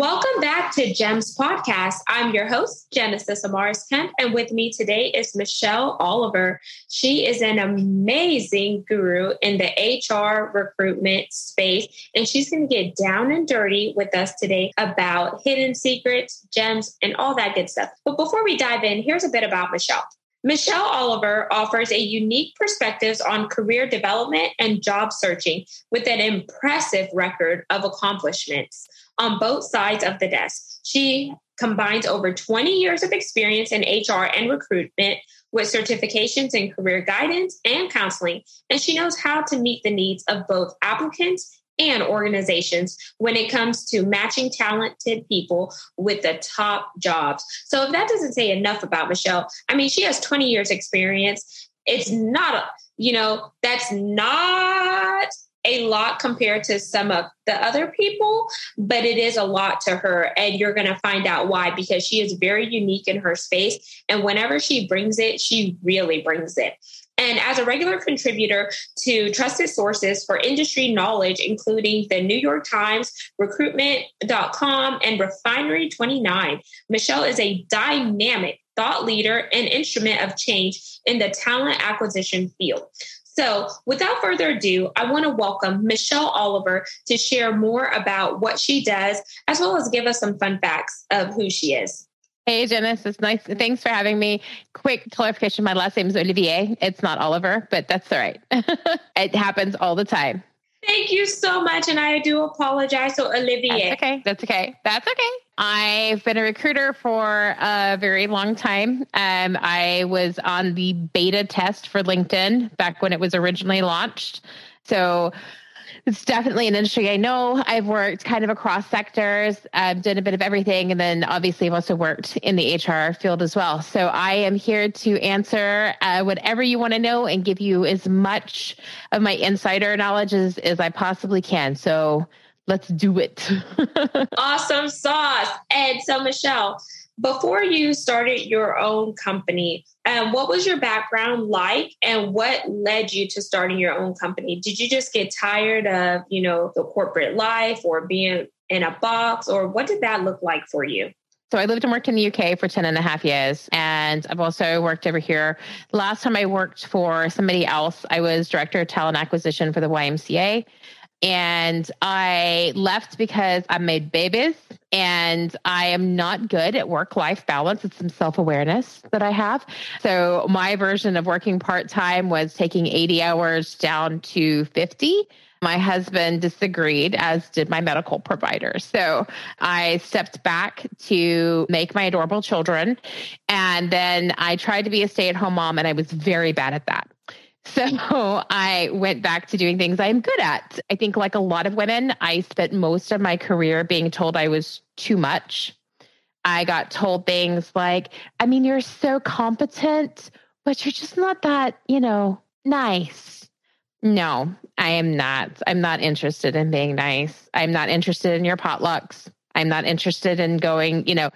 Welcome back to GEMS Podcast. I'm your host, Genesis Amaris Kemp, and with me today is Michelle Oliver. She is an amazing guru in the HR recruitment space, and she's going to get down and dirty with us today about hidden secrets, gems, and all that good stuff. But before we dive in, here's a bit about Michelle. Michelle Oliver offers a unique perspectives on career development and job searching with an impressive record of accomplishments on both sides of the desk. She combines over 20 years of experience in HR and recruitment with certifications in career guidance and counseling, and she knows how to meet the needs of both applicants and organizations when it comes to matching talented people with the top jobs. So if that doesn't say enough about Michelle, I mean, she has 20 years experience. It's not, a, you know, that's not a lot compared to some of the other people, but it is a lot to her. And you're going to find out why because she is very unique in her space. And whenever she brings it, she really brings it. And as a regular contributor to trusted sources for industry knowledge, including the New York Times, recruitment.com, and Refinery 29, Michelle is a dynamic thought leader and instrument of change in the talent acquisition field. So, without further ado, I want to welcome Michelle Oliver to share more about what she does, as well as give us some fun facts of who she is. Hey, Janice, it's nice. Thanks for having me. Quick clarification my last name is Olivier. It's not Oliver, but that's all right. it happens all the time. Thank you so much. And I do apologize. So, Olivier. That's okay. That's okay. That's okay. I've been a recruiter for a very long time. Um, I was on the beta test for LinkedIn back when it was originally launched. So, it's definitely an industry I know. I've worked kind of across sectors, I've done a bit of everything. And then obviously, I've also worked in the HR field as well. So I am here to answer uh, whatever you want to know and give you as much of my insider knowledge as, as I possibly can. So let's do it. awesome sauce. And so, Michelle, before you started your own company, um, what was your background like and what led you to starting your own company? Did you just get tired of, you know, the corporate life or being in a box or what did that look like for you? So I lived and worked in the UK for 10 and a half years. And I've also worked over here. Last time I worked for somebody else, I was director of talent acquisition for the YMCA. And I left because I made babies and I am not good at work life balance. It's some self awareness that I have. So, my version of working part time was taking 80 hours down to 50. My husband disagreed, as did my medical provider. So I stepped back to make my adorable children. And then I tried to be a stay at home mom, and I was very bad at that. So I went back to doing things I'm good at. I think, like a lot of women, I spent most of my career being told I was too much. I got told things like, I mean, you're so competent, but you're just not that, you know, nice. No, I am not. I'm not interested in being nice. I'm not interested in your potlucks. I'm not interested in going, you know,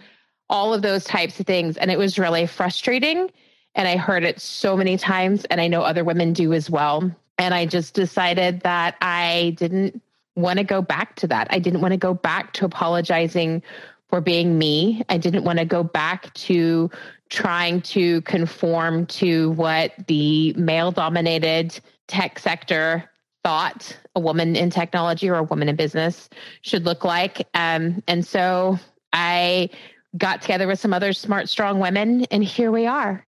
all of those types of things. And it was really frustrating and I heard it so many times, and I know other women do as well. And I just decided that I didn't want to go back to that. I didn't want to go back to apologizing for being me. I didn't want to go back to trying to conform to what the male dominated tech sector thought a woman in technology or a woman in business should look like. Um, and so I got together with some other smart, strong women, and here we are.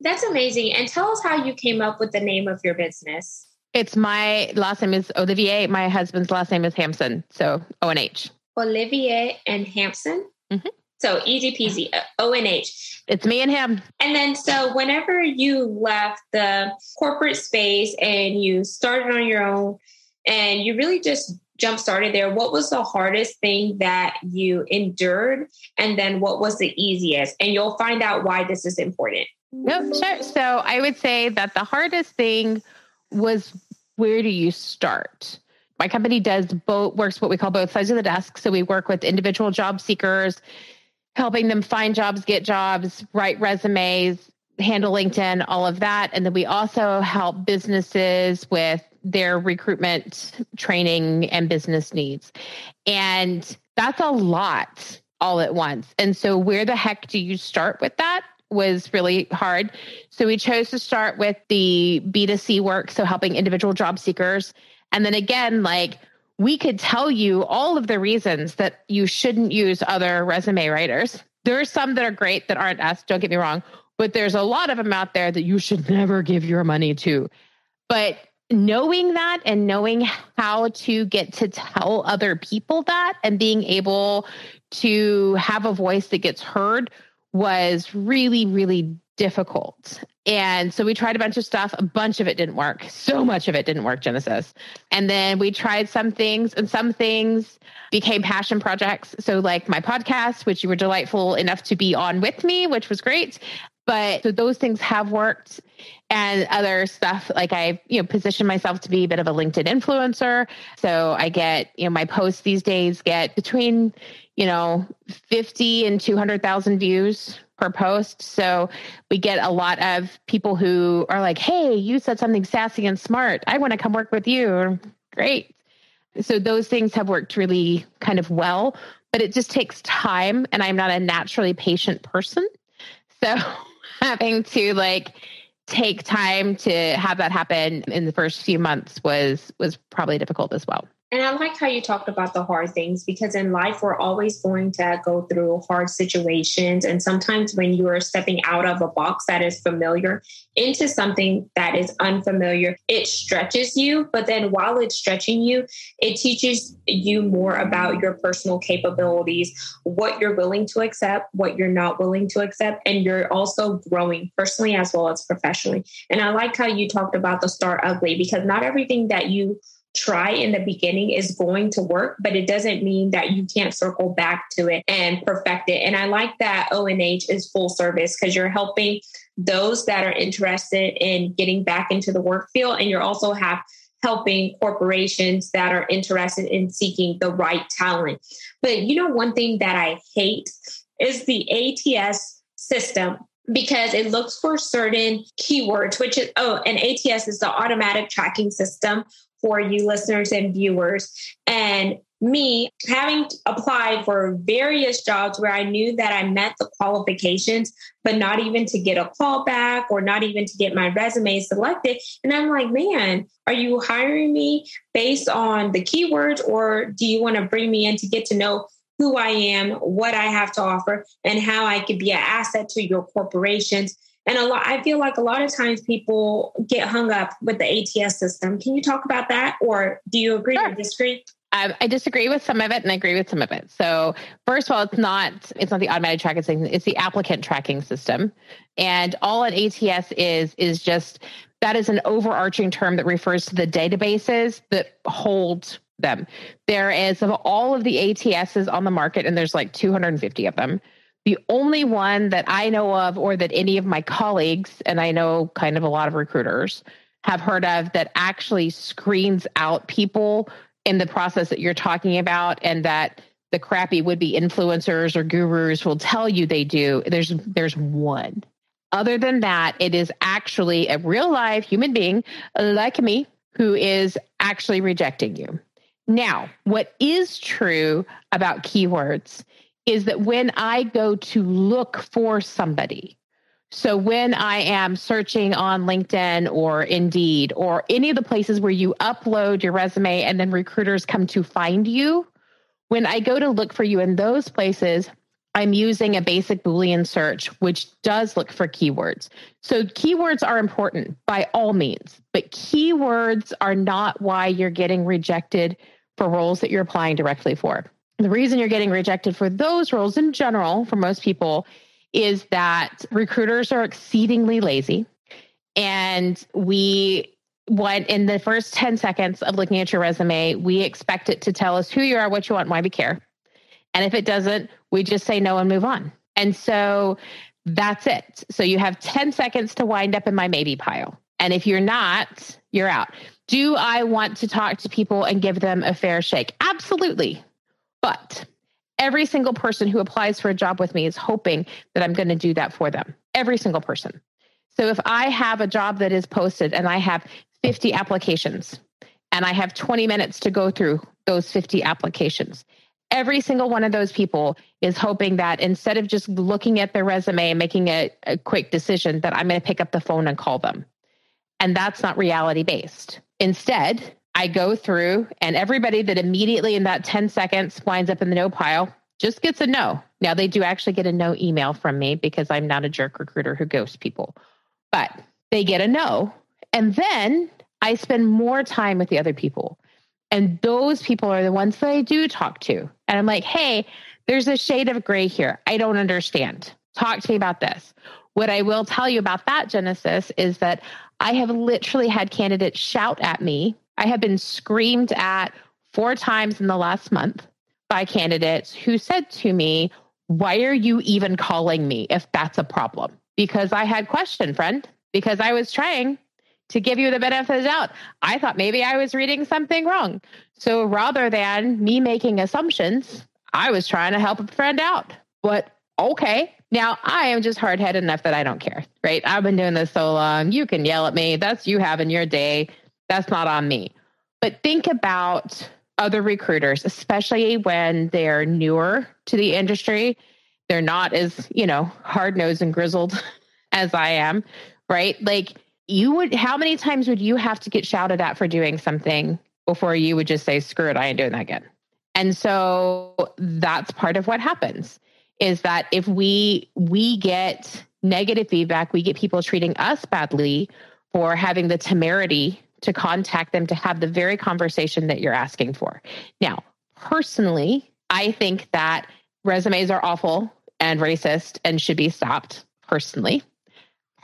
That's amazing. And tell us how you came up with the name of your business. It's my last name is Olivier. My husband's last name is Hampson. So O N H. Olivier and Hampson. Mm-hmm. So easy peasy, uh, O N H. It's me and him. And then, so whenever you left the corporate space and you started on your own and you really just jump started there, what was the hardest thing that you endured? And then what was the easiest? And you'll find out why this is important. No, sure. So I would say that the hardest thing was where do you start? my company does both works what we call both sides of the desk. So we work with individual job seekers, helping them find jobs, get jobs, write resumes, handle LinkedIn, all of that. And then we also help businesses with their recruitment training and business needs. And that's a lot all at once. And so, where the heck do you start with that? Was really hard. So, we chose to start with the B2C work, so helping individual job seekers. And then again, like we could tell you all of the reasons that you shouldn't use other resume writers. There are some that are great that aren't us, don't get me wrong, but there's a lot of them out there that you should never give your money to. But knowing that and knowing how to get to tell other people that and being able to have a voice that gets heard was really, really difficult. And so we tried a bunch of stuff. A bunch of it didn't work. So much of it didn't work, Genesis. And then we tried some things, and some things became passion projects. So, like my podcast, which you were delightful enough to be on with me, which was great. But so those things have worked and other stuff like I, you know, position myself to be a bit of a LinkedIn influencer. So I get, you know, my posts these days get between, you know, 50 and 200,000 views per post. So we get a lot of people who are like, "Hey, you said something sassy and smart. I want to come work with you." Great. So those things have worked really kind of well, but it just takes time and I'm not a naturally patient person. So having to like take time to have that happen in the first few months was was probably difficult as well. And I like how you talked about the hard things because in life, we're always going to go through hard situations. And sometimes when you are stepping out of a box that is familiar into something that is unfamiliar, it stretches you. But then while it's stretching you, it teaches you more about your personal capabilities, what you're willing to accept, what you're not willing to accept. And you're also growing personally as well as professionally. And I like how you talked about the start ugly because not everything that you try in the beginning is going to work, but it doesn't mean that you can't circle back to it and perfect it. And I like that ONH is full service because you're helping those that are interested in getting back into the work field. And you're also have helping corporations that are interested in seeking the right talent. But you know, one thing that I hate is the ATS system because it looks for certain keywords, which is, oh, and ATS is the automatic tracking system, for you listeners and viewers. And me having applied for various jobs where I knew that I met the qualifications, but not even to get a call back or not even to get my resume selected. And I'm like, man, are you hiring me based on the keywords or do you want to bring me in to get to know who I am, what I have to offer, and how I could be an asset to your corporations? And a lot, I feel like a lot of times people get hung up with the ATS system. Can you talk about that, or do you agree sure. or disagree? I disagree with some of it, and I agree with some of it. So, first of all, it's not it's not the automatic tracking system; it's the applicant tracking system, and all an ATS is is just that is an overarching term that refers to the databases that hold them. There is of all of the ATSs on the market, and there's like 250 of them. The only one that I know of, or that any of my colleagues, and I know kind of a lot of recruiters, have heard of that actually screens out people in the process that you're talking about and that the crappy would be influencers or gurus will tell you they do. There's there's one. Other than that it is actually a real live human being like me who is actually rejecting you. Now what is true about keywords is that when I go to look for somebody, so when I am searching on LinkedIn or Indeed or any of the places where you upload your resume and then recruiters come to find you, when I go to look for you in those places, I'm using a basic Boolean search, which does look for keywords. So keywords are important by all means, but keywords are not why you're getting rejected for roles that you're applying directly for the reason you're getting rejected for those roles in general for most people is that recruiters are exceedingly lazy and we want in the first 10 seconds of looking at your resume we expect it to tell us who you are what you want why we care and if it doesn't we just say no and move on and so that's it so you have 10 seconds to wind up in my maybe pile And if you're not, you're out. Do I want to talk to people and give them a fair shake? Absolutely. But every single person who applies for a job with me is hoping that I'm going to do that for them. Every single person. So if I have a job that is posted and I have 50 applications and I have 20 minutes to go through those 50 applications, every single one of those people is hoping that instead of just looking at their resume and making a, a quick decision, that I'm going to pick up the phone and call them. And that's not reality based. Instead, I go through and everybody that immediately in that 10 seconds winds up in the no pile just gets a no. Now they do actually get a no email from me because I'm not a jerk recruiter who ghosts people, but they get a no. And then I spend more time with the other people. And those people are the ones that I do talk to. And I'm like, hey, there's a shade of gray here. I don't understand. Talk to me about this. What I will tell you about that, Genesis, is that I have literally had candidates shout at me. I have been screamed at four times in the last month by candidates who said to me, Why are you even calling me if that's a problem? Because I had question, friend, because I was trying to give you the benefit of the doubt. I thought maybe I was reading something wrong. So rather than me making assumptions, I was trying to help a friend out. But okay. Now I am just hard headed enough that I don't care, right? I've been doing this so long. You can yell at me. That's you having your day. That's not on me. But think about other recruiters, especially when they're newer to the industry. They're not as, you know, hard nosed and grizzled as I am, right? Like you would, how many times would you have to get shouted at for doing something before you would just say, screw it, I ain't doing that again? And so that's part of what happens is that if we we get negative feedback, we get people treating us badly for having the temerity to contact them to have the very conversation that you're asking for. Now, personally, I think that resumes are awful and racist and should be stopped personally.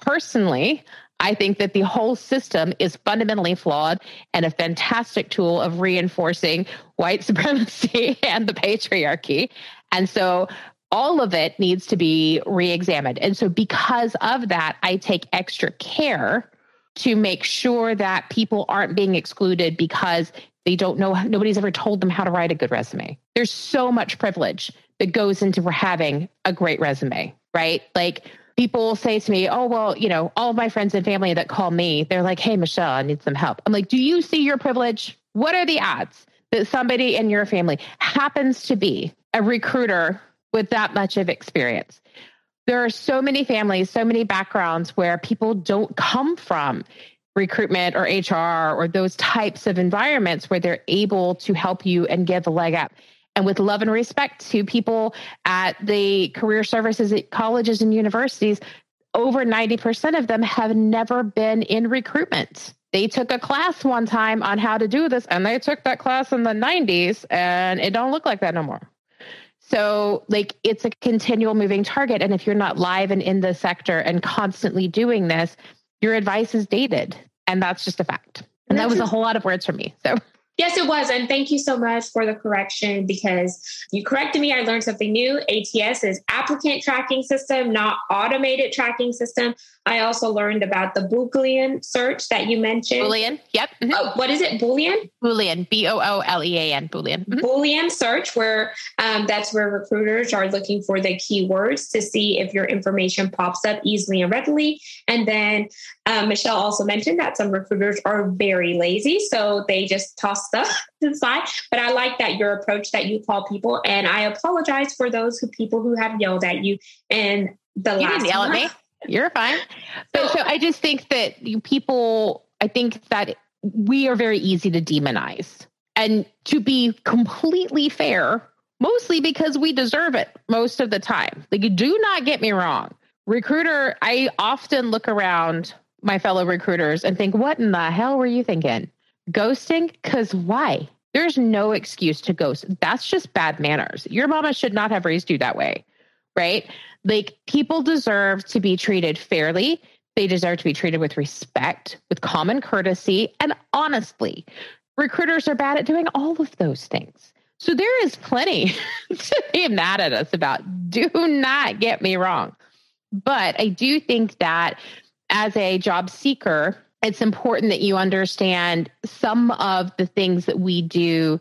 Personally, I think that the whole system is fundamentally flawed and a fantastic tool of reinforcing white supremacy and the patriarchy. And so all of it needs to be re examined. And so, because of that, I take extra care to make sure that people aren't being excluded because they don't know, nobody's ever told them how to write a good resume. There's so much privilege that goes into having a great resume, right? Like, people say to me, Oh, well, you know, all of my friends and family that call me, they're like, Hey, Michelle, I need some help. I'm like, Do you see your privilege? What are the odds that somebody in your family happens to be a recruiter with that much of experience? There are so many families, so many backgrounds where people don't come from recruitment or HR or those types of environments where they're able to help you and give a leg up and with love and respect to people at the career services at colleges and universities, over 90% of them have never been in recruitment. They took a class one time on how to do this, and they took that class in the 90s, and it don't look like that no more. So, like, it's a continual moving target. And if you're not live and in the sector and constantly doing this, your advice is dated. And that's just a fact. And that was a whole lot of words for me. So, Yes, it was. And thank you so much for the correction because you corrected me. I learned something new. ATS is applicant tracking system, not automated tracking system. I also learned about the Boolean search that you mentioned. Boolean. Yep. Mm-hmm. Oh, what is it? Boolean? Boolean. B O O L E A N. Boolean. Mm-hmm. Boolean search, where um, that's where recruiters are looking for the keywords to see if your information pops up easily and readily. And then um, Michelle also mentioned that some recruiters are very lazy. So they just toss stuff to the side. But I like that your approach that you call people. And I apologize for those who people who have yelled at you in the you last didn't yell month. at me. You're fine. But so I just think that you people, I think that we are very easy to demonize. And to be completely fair, mostly because we deserve it most of the time. Like, do not get me wrong. Recruiter, I often look around my fellow recruiters and think, what in the hell were you thinking? Ghosting? Because why? There's no excuse to ghost. That's just bad manners. Your mama should not have raised you that way, right? Like people deserve to be treated fairly. They deserve to be treated with respect, with common courtesy. And honestly, recruiters are bad at doing all of those things. So there is plenty to be mad at us about. Do not get me wrong. But I do think that as a job seeker, it's important that you understand some of the things that we do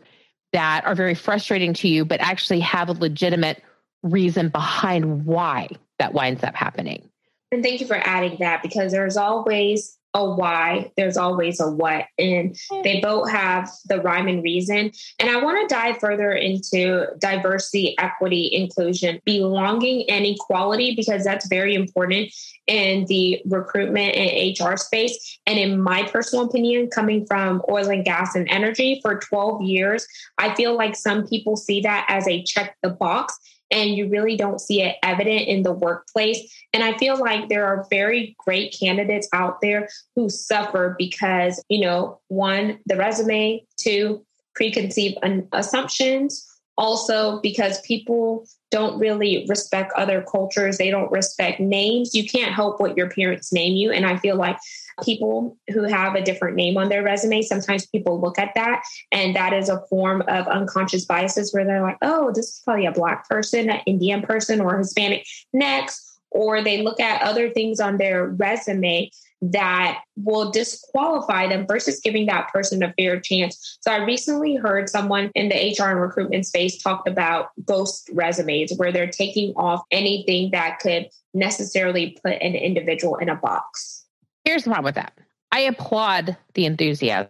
that are very frustrating to you, but actually have a legitimate reason behind why that winds up happening. And thank you for adding that because there's always a why, there's always a what. And they both have the rhyme and reason. And I want to dive further into diversity, equity, inclusion, belonging, and equality, because that's very important in the recruitment and HR space. And in my personal opinion, coming from oil and gas and energy for 12 years, I feel like some people see that as a check the box and you really don't see it evident in the workplace. And I feel like there are very great candidates out there who suffer because, you know, one, the resume, two, preconceived assumptions, also because people don't really respect other cultures, they don't respect names. You can't help what your parents name you. And I feel like people who have a different name on their resume, sometimes people look at that and that is a form of unconscious biases where they're like, oh, this is probably a Black person, an Indian person, or Hispanic next. Or they look at other things on their resume that will disqualify them versus giving that person a fair chance. So I recently heard someone in the HR and recruitment space talked about ghost resumes where they're taking off anything that could necessarily put an individual in a box. Here's the problem with that. I applaud the enthusiasm,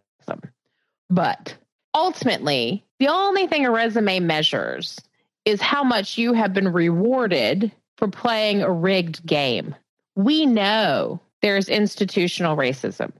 but ultimately, the only thing a resume measures is how much you have been rewarded for playing a rigged game. We know there's institutional racism.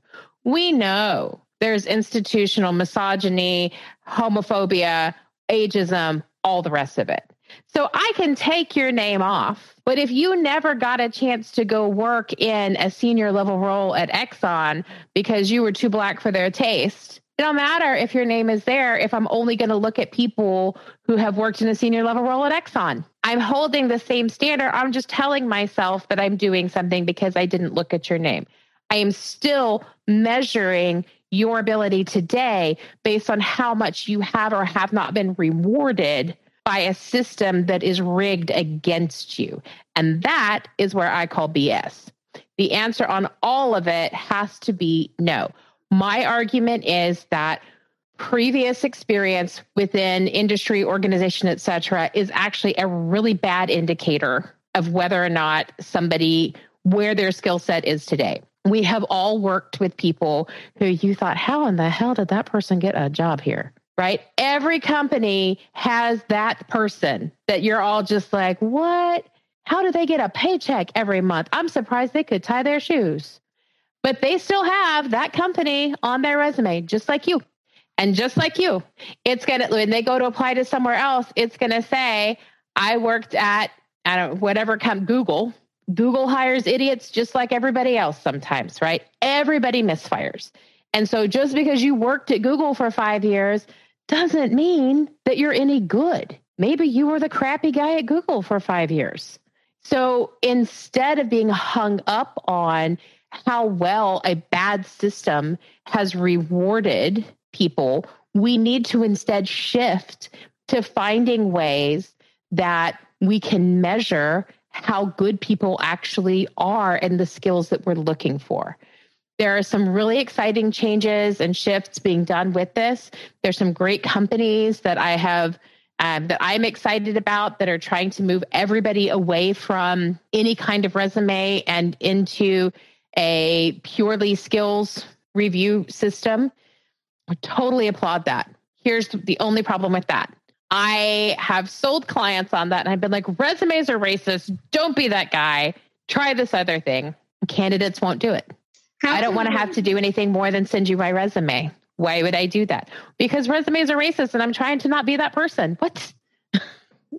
We know there's institutional misogyny, homophobia, ageism, all the rest of it. So I can take your name off. But if you never got a chance to go work in a senior level role at Exxon because you were too black for their taste, it don't matter if your name is there if I'm only going to look at people who have worked in a senior level role at Exxon. I'm holding the same standard. I'm just telling myself that I'm doing something because I didn't look at your name. I am still measuring your ability today based on how much you have or have not been rewarded by a system that is rigged against you. And that is where I call BS. The answer on all of it has to be no. My argument is that previous experience within industry, organization, et cetera, is actually a really bad indicator of whether or not somebody where their skill set is today. We have all worked with people who you thought, how in the hell did that person get a job here? Right? Every company has that person that you're all just like, what? How do they get a paycheck every month? I'm surprised they could tie their shoes. But they still have that company on their resume, just like you. And just like you, it's going to, when they go to apply to somewhere else, it's going to say, I worked at, I don't whatever come Google. Google hires idiots just like everybody else sometimes, right? Everybody misfires. And so just because you worked at Google for five years doesn't mean that you're any good. Maybe you were the crappy guy at Google for five years. So instead of being hung up on how well a bad system has rewarded people, we need to instead shift to finding ways that we can measure how good people actually are and the skills that we're looking for. There are some really exciting changes and shifts being done with this. There's some great companies that I have um, that I'm excited about that are trying to move everybody away from any kind of resume and into a purely skills review system. I totally applaud that. Here's the only problem with that. I have sold clients on that and I've been like, resumes are racist. Don't be that guy. Try this other thing. Candidates won't do it. How I don't want to have to do anything more than send you my resume. Why would I do that? Because resumes are racist and I'm trying to not be that person. What?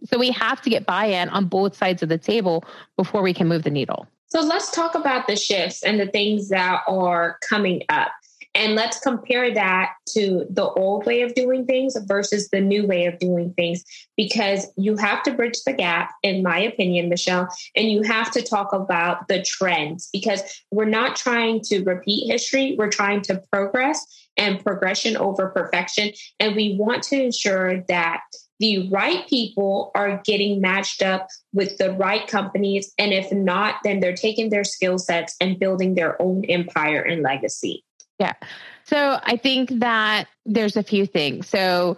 so we have to get buy in on both sides of the table before we can move the needle. So let's talk about the shifts and the things that are coming up. And let's compare that to the old way of doing things versus the new way of doing things, because you have to bridge the gap, in my opinion, Michelle, and you have to talk about the trends because we're not trying to repeat history, we're trying to progress and progression over perfection. And we want to ensure that the right people are getting matched up with the right companies. And if not, then they're taking their skill sets and building their own empire and legacy. Yeah. So I think that there's a few things. So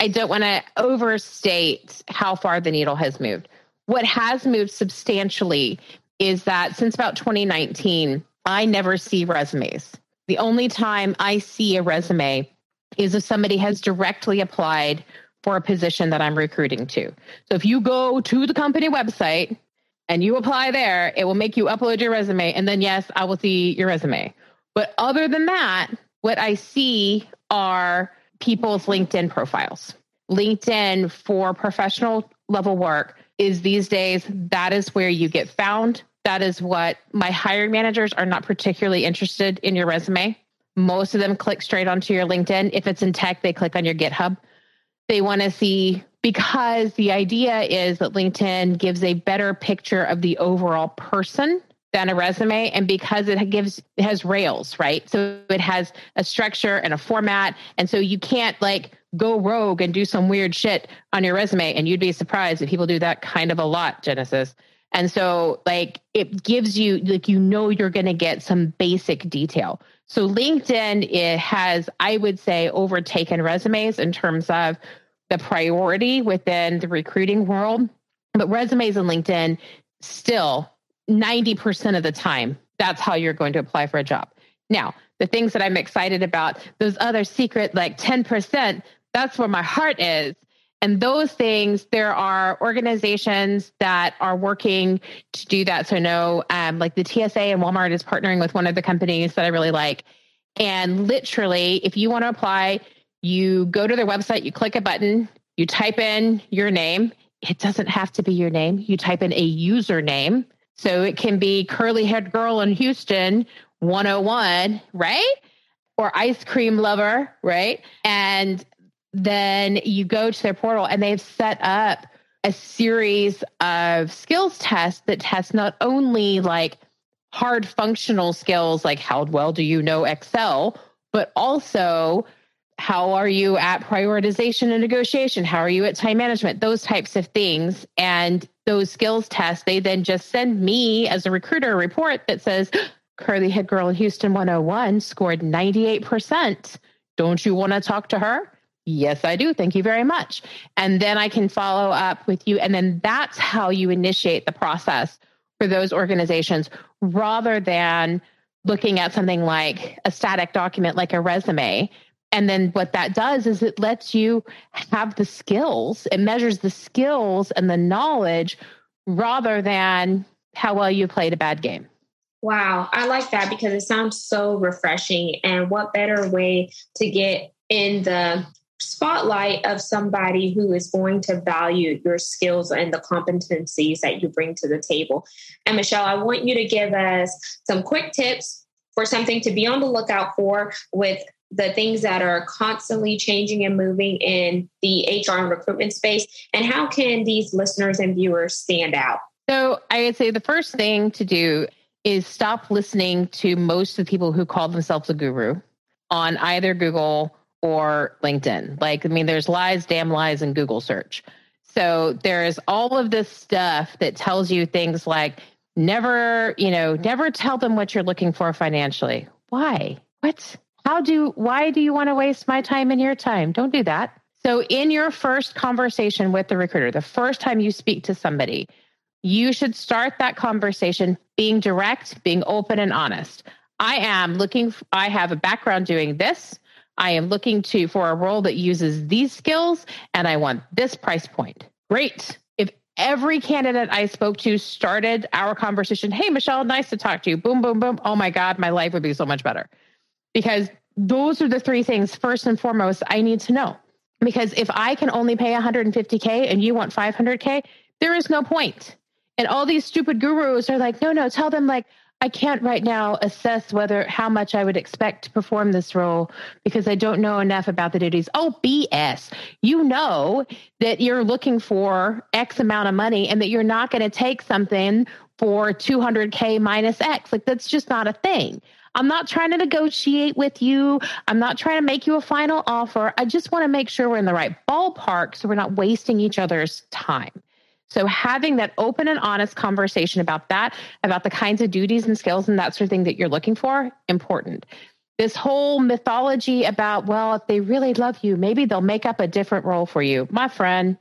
I don't want to overstate how far the needle has moved. What has moved substantially is that since about 2019, I never see resumes. The only time I see a resume is if somebody has directly applied for a position that I'm recruiting to. So if you go to the company website and you apply there, it will make you upload your resume. And then, yes, I will see your resume. But other than that, what I see are people's LinkedIn profiles. LinkedIn for professional level work is these days, that is where you get found. That is what my hiring managers are not particularly interested in your resume. Most of them click straight onto your LinkedIn. If it's in tech, they click on your GitHub. They want to see because the idea is that LinkedIn gives a better picture of the overall person than a resume and because it gives it has rails right? So it has a structure and a format and so you can't like go rogue and do some weird shit on your resume and you'd be surprised if people do that kind of a lot genesis. And so like it gives you like you know you're going to get some basic detail. So linkedin it has i would say overtaken resumes in terms of the priority within the recruiting world but resumes in linkedin still 90% of the time, that's how you're going to apply for a job. Now, the things that I'm excited about, those other secret, like 10%, that's where my heart is. And those things, there are organizations that are working to do that. So, no, um, like the TSA and Walmart is partnering with one of the companies that I really like. And literally, if you want to apply, you go to their website, you click a button, you type in your name. It doesn't have to be your name. You type in a username so it can be curly haired girl in Houston 101, right? Or ice cream lover, right? And then you go to their portal and they've set up a series of skills tests that test not only like hard functional skills, like how well do you know Excel, but also how are you at prioritization and negotiation? How are you at time management? Those types of things. And those skills tests, they then just send me as a recruiter a report that says, Curly Head Girl in Houston 101 scored 98%. Don't you want to talk to her? Yes, I do. Thank you very much. And then I can follow up with you. And then that's how you initiate the process for those organizations rather than looking at something like a static document like a resume and then what that does is it lets you have the skills, it measures the skills and the knowledge rather than how well you played a bad game. Wow, I like that because it sounds so refreshing. And what better way to get in the spotlight of somebody who is going to value your skills and the competencies that you bring to the table. And Michelle, I want you to give us some quick tips for something to be on the lookout for with the things that are constantly changing and moving in the HR and recruitment space? And how can these listeners and viewers stand out? So, I would say the first thing to do is stop listening to most of the people who call themselves a guru on either Google or LinkedIn. Like, I mean, there's lies, damn lies in Google search. So, there's all of this stuff that tells you things like never, you know, never tell them what you're looking for financially. Why? What? How do, why do you want to waste my time and your time? Don't do that. So, in your first conversation with the recruiter, the first time you speak to somebody, you should start that conversation being direct, being open and honest. I am looking, I have a background doing this. I am looking to for a role that uses these skills and I want this price point. Great. If every candidate I spoke to started our conversation, hey, Michelle, nice to talk to you. Boom, boom, boom. Oh my God, my life would be so much better because those are the three things first and foremost I need to know. Because if I can only pay 150K and you want 500K, there is no point. And all these stupid gurus are like, no, no, tell them like, I can't right now assess whether how much I would expect to perform this role because I don't know enough about the duties. Oh, BS. You know that you're looking for X amount of money and that you're not going to take something for 200K minus X. Like, that's just not a thing. I'm not trying to negotiate with you. I'm not trying to make you a final offer. I just want to make sure we're in the right ballpark so we're not wasting each other's time. So having that open and honest conversation about that, about the kinds of duties and skills and that sort of thing that you're looking for, important. This whole mythology about, well, if they really love you, maybe they'll make up a different role for you. My friend,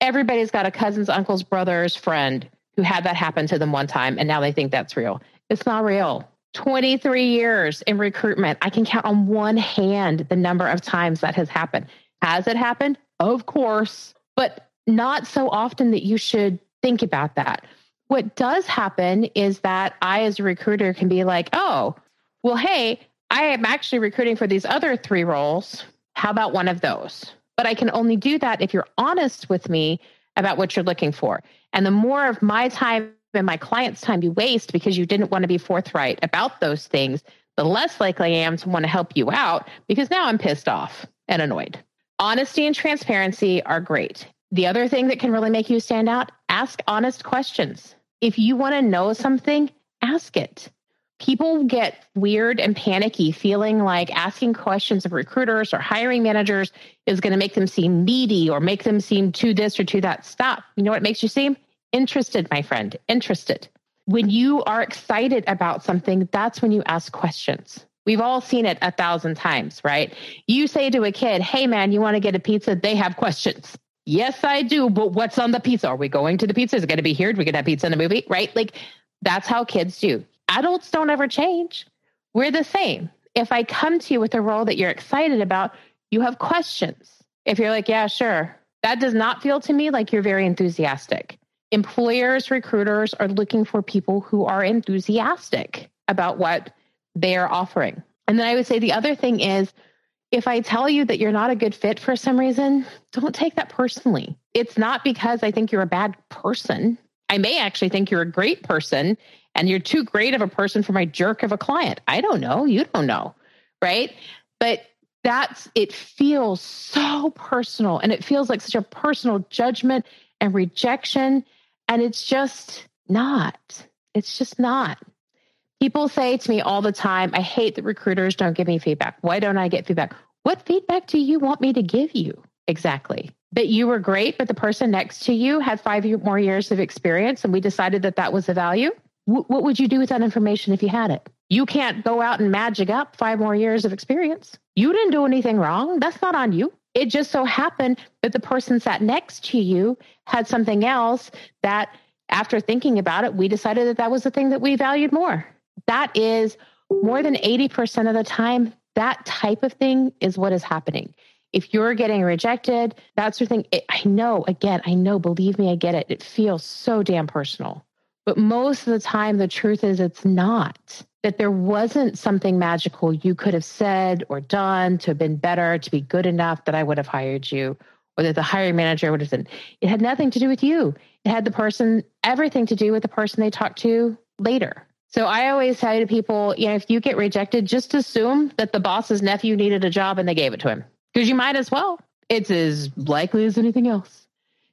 everybody's got a cousin's, uncle's, brother's friend who had that happen to them one time and now they think that's real. It's not real. 23 years in recruitment. I can count on one hand the number of times that has happened. Has it happened? Of course. But not so often that you should think about that. What does happen is that I, as a recruiter, can be like, oh, well, hey, I am actually recruiting for these other three roles. How about one of those? But I can only do that if you're honest with me about what you're looking for. And the more of my time and my client's time you waste because you didn't want to be forthright about those things, the less likely I am to want to help you out because now I'm pissed off and annoyed. Honesty and transparency are great. The other thing that can really make you stand out ask honest questions. If you want to know something, ask it. People get weird and panicky feeling like asking questions of recruiters or hiring managers is going to make them seem needy or make them seem to this or to that. Stop. You know what makes you seem? Interested, my friend, interested. When you are excited about something, that's when you ask questions. We've all seen it a thousand times, right? You say to a kid, Hey, man, you want to get a pizza? They have questions. Yes, I do. But what's on the pizza? Are we going to the pizza? Is it going to be here? Do we get that pizza in the movie? Right? Like that's how kids do. Adults don't ever change. We're the same. If I come to you with a role that you're excited about, you have questions. If you're like, yeah, sure, that does not feel to me like you're very enthusiastic. Employers, recruiters are looking for people who are enthusiastic about what they are offering. And then I would say the other thing is if I tell you that you're not a good fit for some reason, don't take that personally. It's not because I think you're a bad person. I may actually think you're a great person and you're too great of a person for my jerk of a client. I don't know. You don't know. Right. But that's, it feels so personal and it feels like such a personal judgment and rejection. And it's just not. It's just not. People say to me all the time, I hate that recruiters don't give me feedback. Why don't I get feedback? What feedback do you want me to give you exactly? That you were great, but the person next to you had five more years of experience and we decided that that was a value? What would you do with that information if you had it? You can't go out and magic up five more years of experience. You didn't do anything wrong. That's not on you. It just so happened that the person sat next to you had something else that, after thinking about it, we decided that that was the thing that we valued more that is more than 80% of the time, that type of thing is what is happening. If you're getting rejected, that sort of thing, it, I know, again, I know, believe me, I get it. It feels so damn personal. But most of the time, the truth is it's not. That there wasn't something magical you could have said or done to have been better, to be good enough that I would have hired you, or that the hiring manager would have done. It had nothing to do with you. It had the person, everything to do with the person they talked to later. So I always say to people, you know, if you get rejected, just assume that the boss's nephew needed a job and they gave it to him because you might as well. It's as likely as anything else.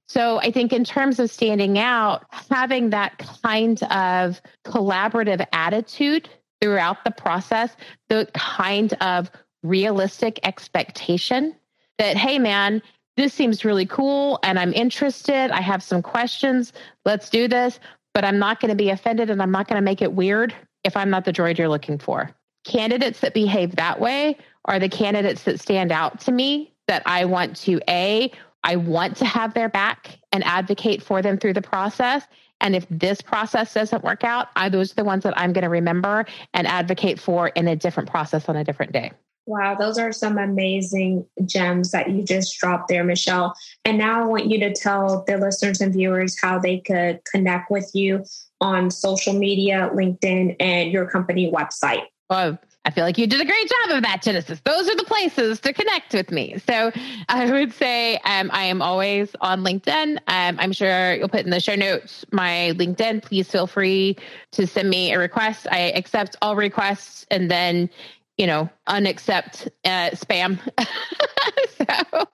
So I think in terms of standing out, having that kind of collaborative attitude throughout the process, the kind of realistic expectation that, hey, man, this seems really cool and I'm interested. I have some questions. Let's do this but I'm not going to be offended and I'm not going to make it weird if I'm not the droid you're looking for. Candidates that behave that way are the candidates that stand out to me that I want to A, I want to have their back and advocate for them through the process. And if this process doesn't work out, I, those are the ones that I'm going to remember and advocate for in a different process on a different day. Wow, those are some amazing gems that you just dropped there, Michelle. And now I want you to tell the listeners and viewers how they could connect with you on social media, LinkedIn, and your company website. Well, I feel like you did a great job of that, Genesis. Those are the places to connect with me. So I would say um, I am always on LinkedIn. Um, I'm sure you'll put in the show notes my LinkedIn. Please feel free to send me a request. I accept all requests. And then you know, unaccept uh, spam. so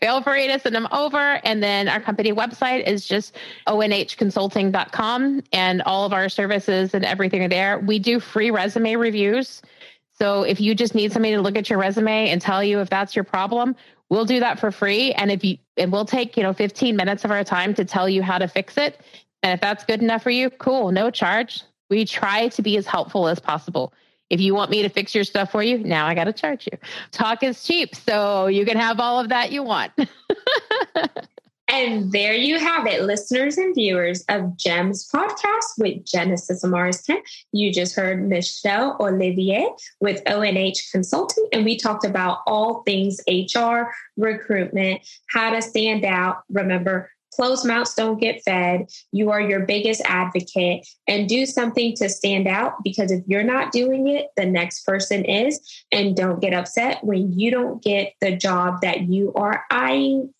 feel free to send them over. And then our company website is just onhconsulting.com and all of our services and everything are there. We do free resume reviews. So if you just need somebody to look at your resume and tell you if that's your problem, we'll do that for free. And if you, and we'll take, you know, 15 minutes of our time to tell you how to fix it. And if that's good enough for you, cool, no charge. We try to be as helpful as possible. If you want me to fix your stuff for you, now I got to charge you. Talk is cheap. So you can have all of that you want. And there you have it, listeners and viewers of GEMS podcast with Genesis Amaris Kemp. You just heard Michelle Olivier with ONH Consulting, and we talked about all things HR, recruitment, how to stand out. Remember, closed mouths don't get fed. You are your biggest advocate and do something to stand out because if you're not doing it, the next person is. And don't get upset when you don't get the job that you are eyeing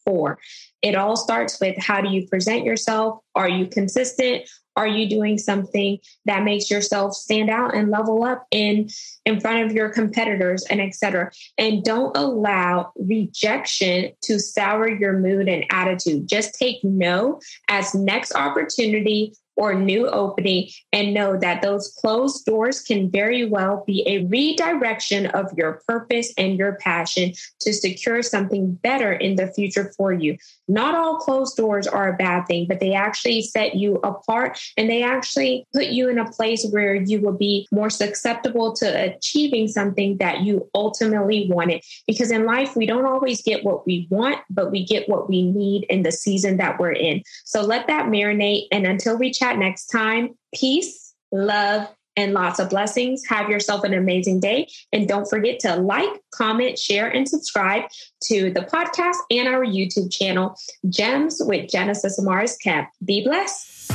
It all starts with how do you present yourself? Are you consistent? Are you doing something that makes yourself stand out and level up in in front of your competitors and etc. And don't allow rejection to sour your mood and attitude. Just take no as next opportunity or new opening and know that those closed doors can very well be a redirection of your purpose and your passion to secure something better in the future for you. Not all closed doors are a bad thing, but they actually set you apart and they actually put you in a place where you will be more susceptible to achieving something that you ultimately wanted. Because in life, we don't always get what we want, but we get what we need in the season that we're in. So let that marinate. And until we chat next time, peace, love, and lots of blessings. Have yourself an amazing day. And don't forget to like, comment, share, and subscribe to the podcast and our YouTube channel, Gems with Genesis Amaris Kemp. Be blessed.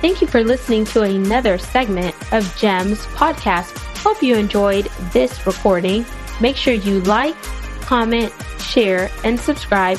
Thank you for listening to another segment of Gems podcast. Hope you enjoyed this recording. Make sure you like, comment, share, and subscribe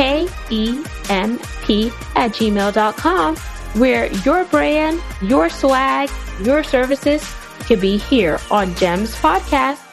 K-E-M-P at gmail.com where your brand, your swag, your services can be here on GEMS Podcast.